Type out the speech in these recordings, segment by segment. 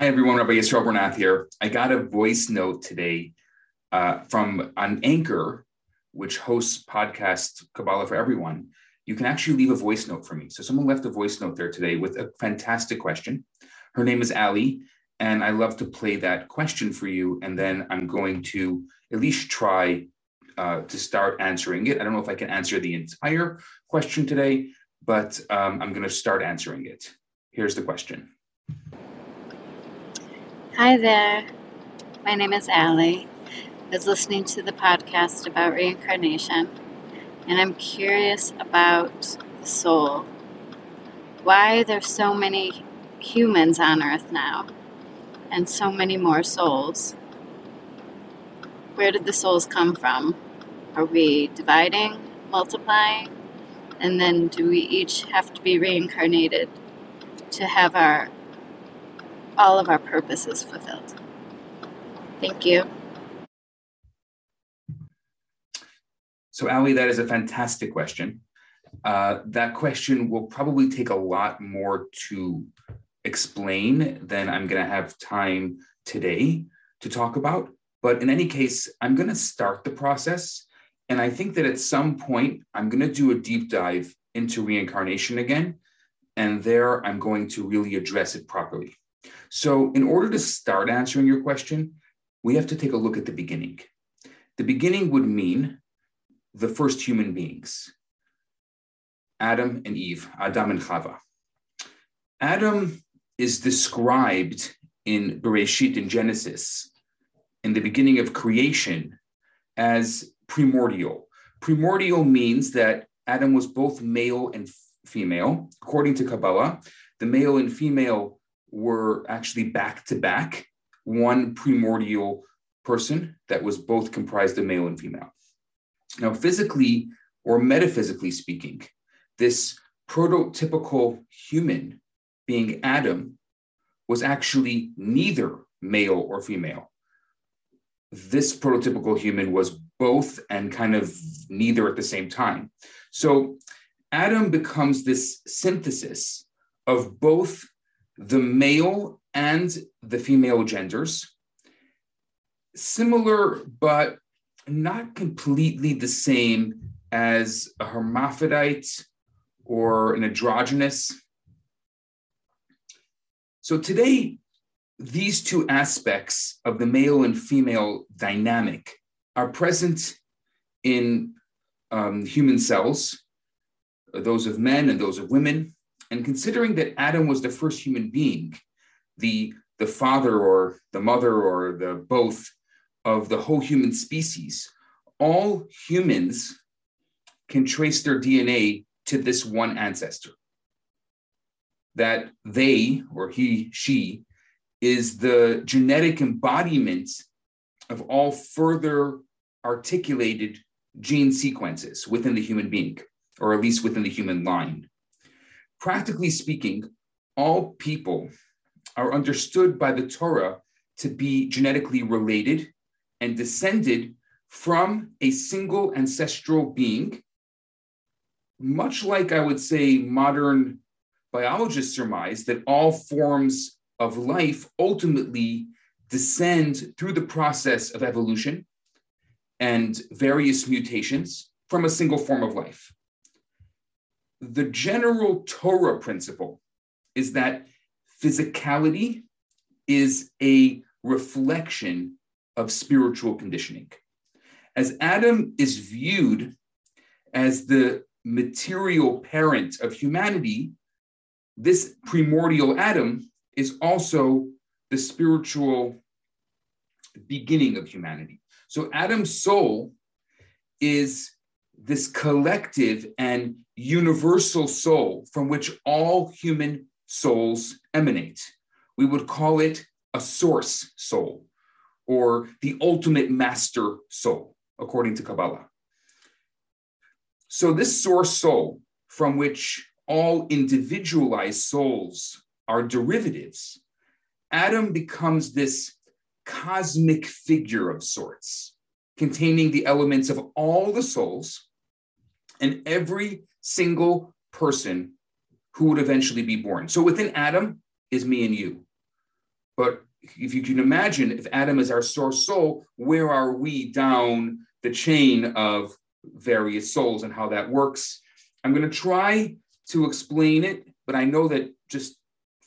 Hi, everyone. Rabbi Yisroel Bernath here. I got a voice note today uh, from an anchor which hosts podcast Kabbalah for Everyone. You can actually leave a voice note for me. So someone left a voice note there today with a fantastic question. Her name is Ali, and I love to play that question for you. And then I'm going to at least try uh, to start answering it. I don't know if I can answer the entire question today, but um, I'm going to start answering it. Here's the question. Hi there. My name is Ali. I was listening to the podcast about reincarnation, and I'm curious about the soul. Why there's so many humans on Earth now, and so many more souls. Where did the souls come from? Are we dividing, multiplying? And then do we each have to be reincarnated to have our all of our purposes fulfilled. Thank you. So, Ali, that is a fantastic question. Uh, that question will probably take a lot more to explain than I'm going to have time today to talk about. But in any case, I'm going to start the process. And I think that at some point, I'm going to do a deep dive into reincarnation again. And there, I'm going to really address it properly. So, in order to start answering your question, we have to take a look at the beginning. The beginning would mean the first human beings Adam and Eve, Adam and Chava. Adam is described in Bereshit in Genesis, in the beginning of creation, as primordial. Primordial means that Adam was both male and female. According to Kabbalah, the male and female were actually back to back, one primordial person that was both comprised of male and female. Now, physically or metaphysically speaking, this prototypical human being Adam was actually neither male or female. This prototypical human was both and kind of neither at the same time. So Adam becomes this synthesis of both the male and the female genders, similar but not completely the same as a hermaphrodite or an androgynous. So today, these two aspects of the male and female dynamic are present in um, human cells, those of men and those of women, and considering that Adam was the first human being, the, the father or the mother or the both of the whole human species, all humans can trace their DNA to this one ancestor. That they, or he, she, is the genetic embodiment of all further articulated gene sequences within the human being, or at least within the human line. Practically speaking, all people are understood by the Torah to be genetically related and descended from a single ancestral being, much like I would say modern biologists surmise that all forms of life ultimately descend through the process of evolution and various mutations from a single form of life the general Torah principle is that physicality is a reflection of spiritual conditioning. As Adam is viewed as the material parent of humanity, this primordial Adam is also the spiritual beginning of humanity. So Adam's soul is this collective and universal soul from which all human souls emanate. We would call it a source soul or the ultimate master soul, according to Kabbalah. So, this source soul from which all individualized souls are derivatives, Adam becomes this cosmic figure of sorts, containing the elements of all the souls and every single person who would eventually be born. So within Adam is me and you. But if you can imagine, if Adam is our source soul, where are we down the chain of various souls and how that works? I'm going to try to explain it, but I know that just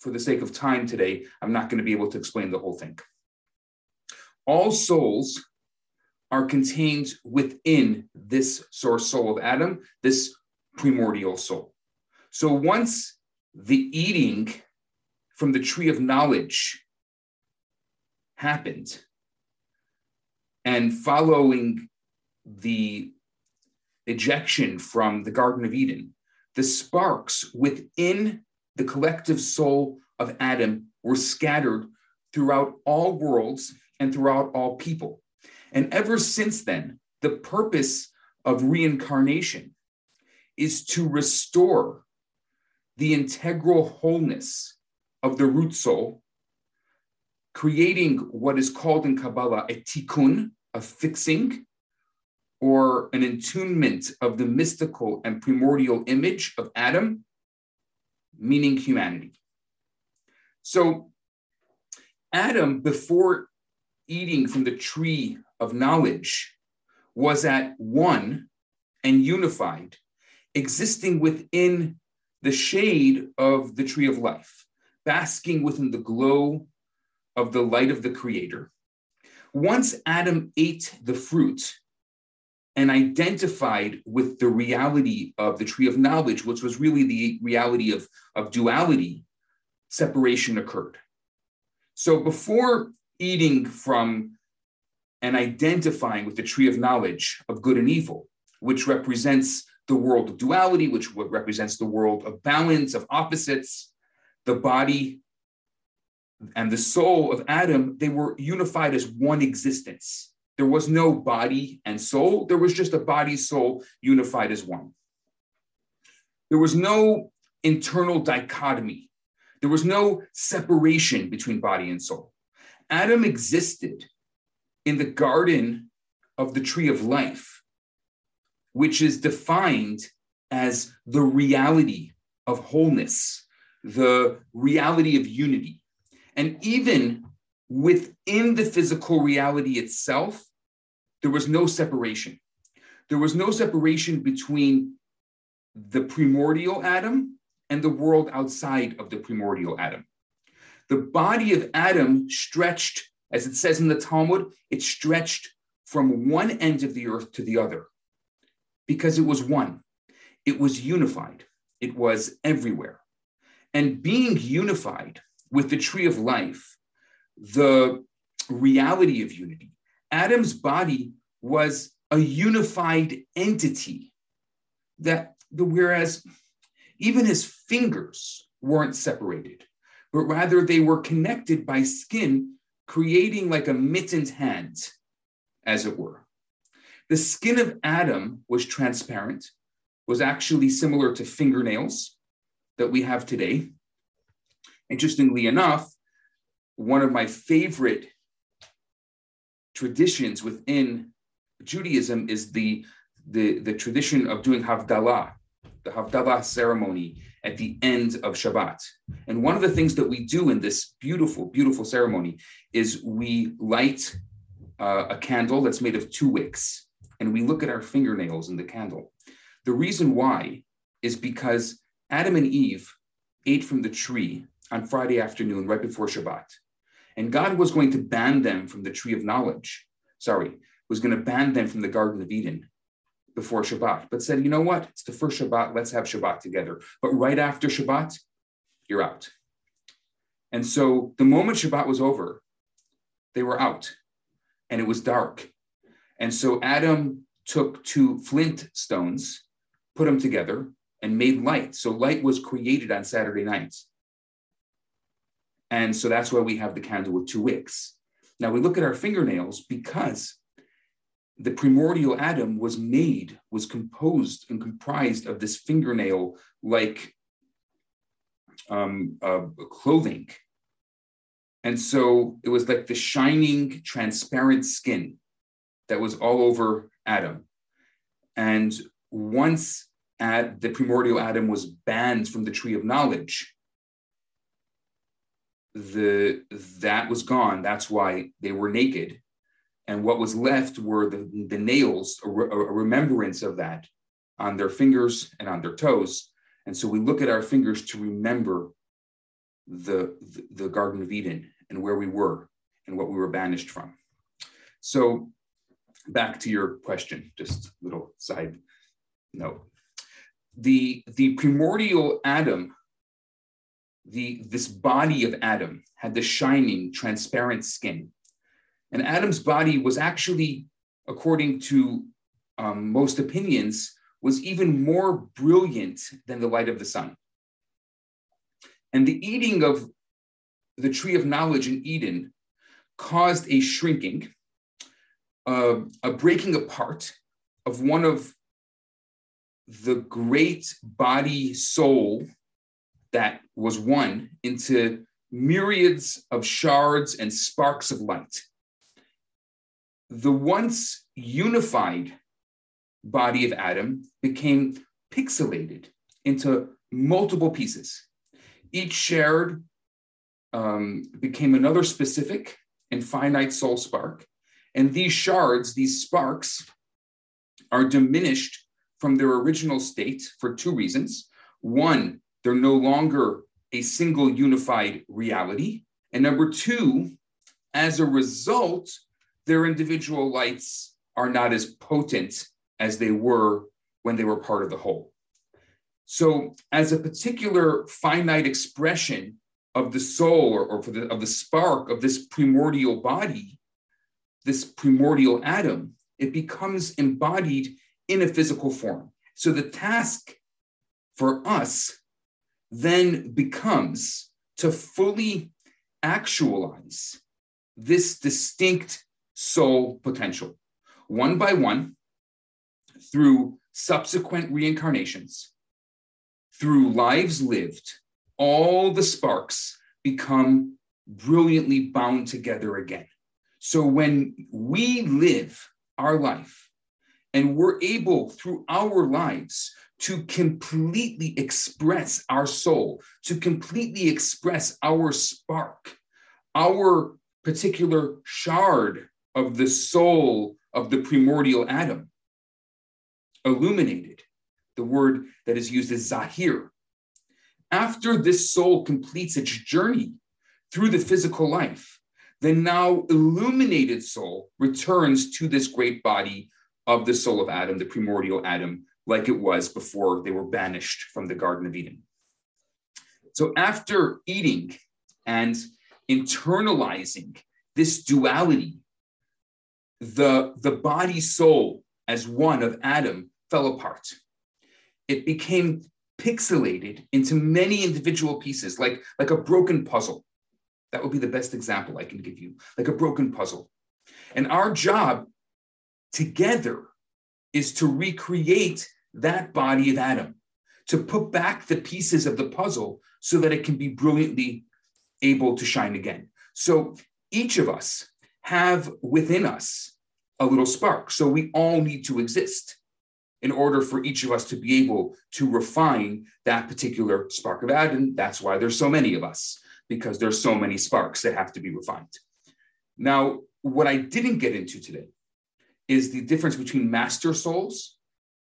for the sake of time today, I'm not going to be able to explain the whole thing. All souls are contained within this source soul of Adam, this primordial soul. So once the eating from the tree of knowledge happened, and following the ejection from the Garden of Eden, the sparks within the collective soul of Adam were scattered throughout all worlds and throughout all people. And ever since then, the purpose of reincarnation is to restore the integral wholeness of the root soul, creating what is called in Kabbalah a tikkun, a fixing, or an attunement of the mystical and primordial image of Adam, meaning humanity. So, Adam, before eating from the tree of knowledge was at one and unified, existing within the shade of the tree of life, basking within the glow of the light of the Creator. Once Adam ate the fruit and identified with the reality of the tree of knowledge, which was really the reality of, of duality, separation occurred. So before eating from and identifying with the tree of knowledge of good and evil, which represents the world of duality, which represents the world of balance, of opposites, the body and the soul of Adam, they were unified as one existence. There was no body and soul, there was just a body, soul unified as one. There was no internal dichotomy, there was no separation between body and soul. Adam existed in the garden of the tree of life, which is defined as the reality of wholeness, the reality of unity. And even within the physical reality itself, there was no separation. There was no separation between the primordial Adam and the world outside of the primordial Adam. The body of Adam stretched as it says in the Talmud, it stretched from one end of the earth to the other because it was one, it was unified, it was everywhere. And being unified with the tree of life, the reality of unity, Adam's body was a unified entity that the whereas even his fingers weren't separated but rather they were connected by skin creating like a mittened hand, as it were. The skin of Adam was transparent, was actually similar to fingernails that we have today. Interestingly enough, one of my favorite traditions within Judaism is the, the, the tradition of doing Havdalah, the Havdalah ceremony at the end of Shabbat. And one of the things that we do in this beautiful, beautiful ceremony is we light uh, a candle that's made of two wicks and we look at our fingernails in the candle. The reason why is because Adam and Eve ate from the tree on Friday afternoon, right before Shabbat. And God was going to ban them from the tree of knowledge. Sorry, was going to ban them from the Garden of Eden before Shabbat, but said, you know what? It's the first Shabbat. Let's have Shabbat together. But right after Shabbat, you're out. And so the moment Shabbat was over, they were out and it was dark. And so Adam took two flint stones, put them together, and made light. So light was created on Saturday nights. And so that's why we have the candle with two wicks. Now we look at our fingernails because the primordial Adam was made, was composed and comprised of this fingernail like um, uh, clothing. And so it was like the shining, transparent skin that was all over Adam. And once at the primordial Adam was banned from the tree of knowledge, the that was gone. That's why they were naked. And what was left were the, the nails, a, a remembrance of that on their fingers and on their toes. And so we look at our fingers to remember the, the, the Garden of Eden and where we were and what we were banished from. So back to your question, just little side note. The, the primordial Adam, the, this body of Adam had the shining, transparent skin. And Adam's body was actually, according to um, most opinions, was even more brilliant than the light of the sun. And the eating of the tree of knowledge in Eden caused a shrinking, uh, a breaking apart of one of the great body soul that was one into myriads of shards and sparks of light. The once unified body of Adam became pixelated into multiple pieces. Each shared um, became another specific and finite soul spark. And these shards, these sparks, are diminished from their original state for two reasons. One, they're no longer a single unified reality. And number two, as a result, their individual lights are not as potent as they were when they were part of the whole. So, as a particular finite expression of the soul or, or the, of the spark of this primordial body, this primordial Adam, it becomes embodied in a physical form. So, the task for us then becomes to fully actualize this distinct soul potential. One by one, through subsequent reincarnations, through lives lived, all the sparks become brilliantly bound together again. So when we live our life and we're able through our lives to completely express our soul, to completely express our spark, our particular shard of the soul of the primordial Adam, illuminated. The word that is used is zahir. After this soul completes its journey through the physical life, the now illuminated soul returns to this great body of the soul of Adam, the primordial Adam, like it was before they were banished from the Garden of Eden. So after eating and internalizing this duality, the, the body soul as one of Adam fell apart. It became pixelated into many individual pieces, like, like a broken puzzle. That would be the best example I can give you, like a broken puzzle. And our job together is to recreate that body of Adam, to put back the pieces of the puzzle so that it can be brilliantly able to shine again. So each of us have within us a little spark. So we all need to exist in order for each of us to be able to refine that particular spark of Adam. That's why there's so many of us, because there's so many sparks that have to be refined. Now, what I didn't get into today is the difference between master souls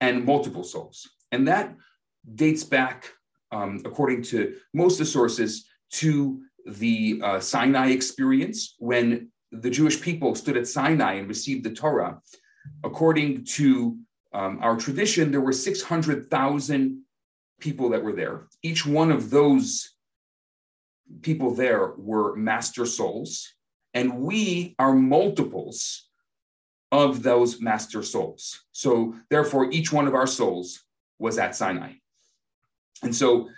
and multiple souls. And that dates back, um, according to most of the sources, to the uh, Sinai experience when the Jewish people stood at Sinai and received the Torah. According to um, our tradition, there were 600,000 people that were there. Each one of those people there were master souls, and we are multiples of those master souls. So, therefore, each one of our souls was at Sinai. And so,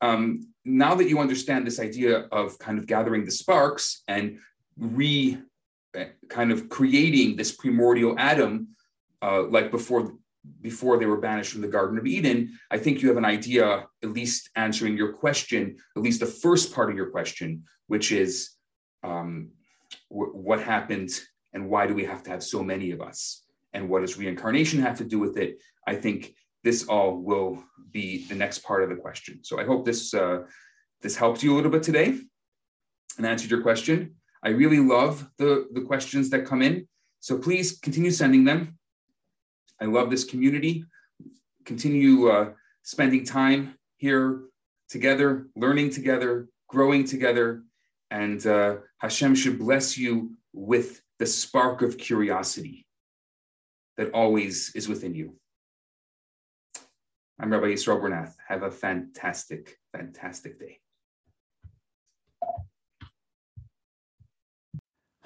um, now that you understand this idea of kind of gathering the sparks and re kind of creating this primordial Adam uh, like before before they were banished from the Garden of Eden, I think you have an idea, at least answering your question, at least the first part of your question, which is um, w- what happened and why do we have to have so many of us? And what does reincarnation have to do with it? I think this all will be the next part of the question. So I hope this uh, this helps you a little bit today. and answered your question. I really love the, the questions that come in. So please continue sending them. I love this community. Continue uh, spending time here together, learning together, growing together. And uh, Hashem should bless you with the spark of curiosity that always is within you. I'm Rabbi Yisroel Bernath. Have a fantastic, fantastic day.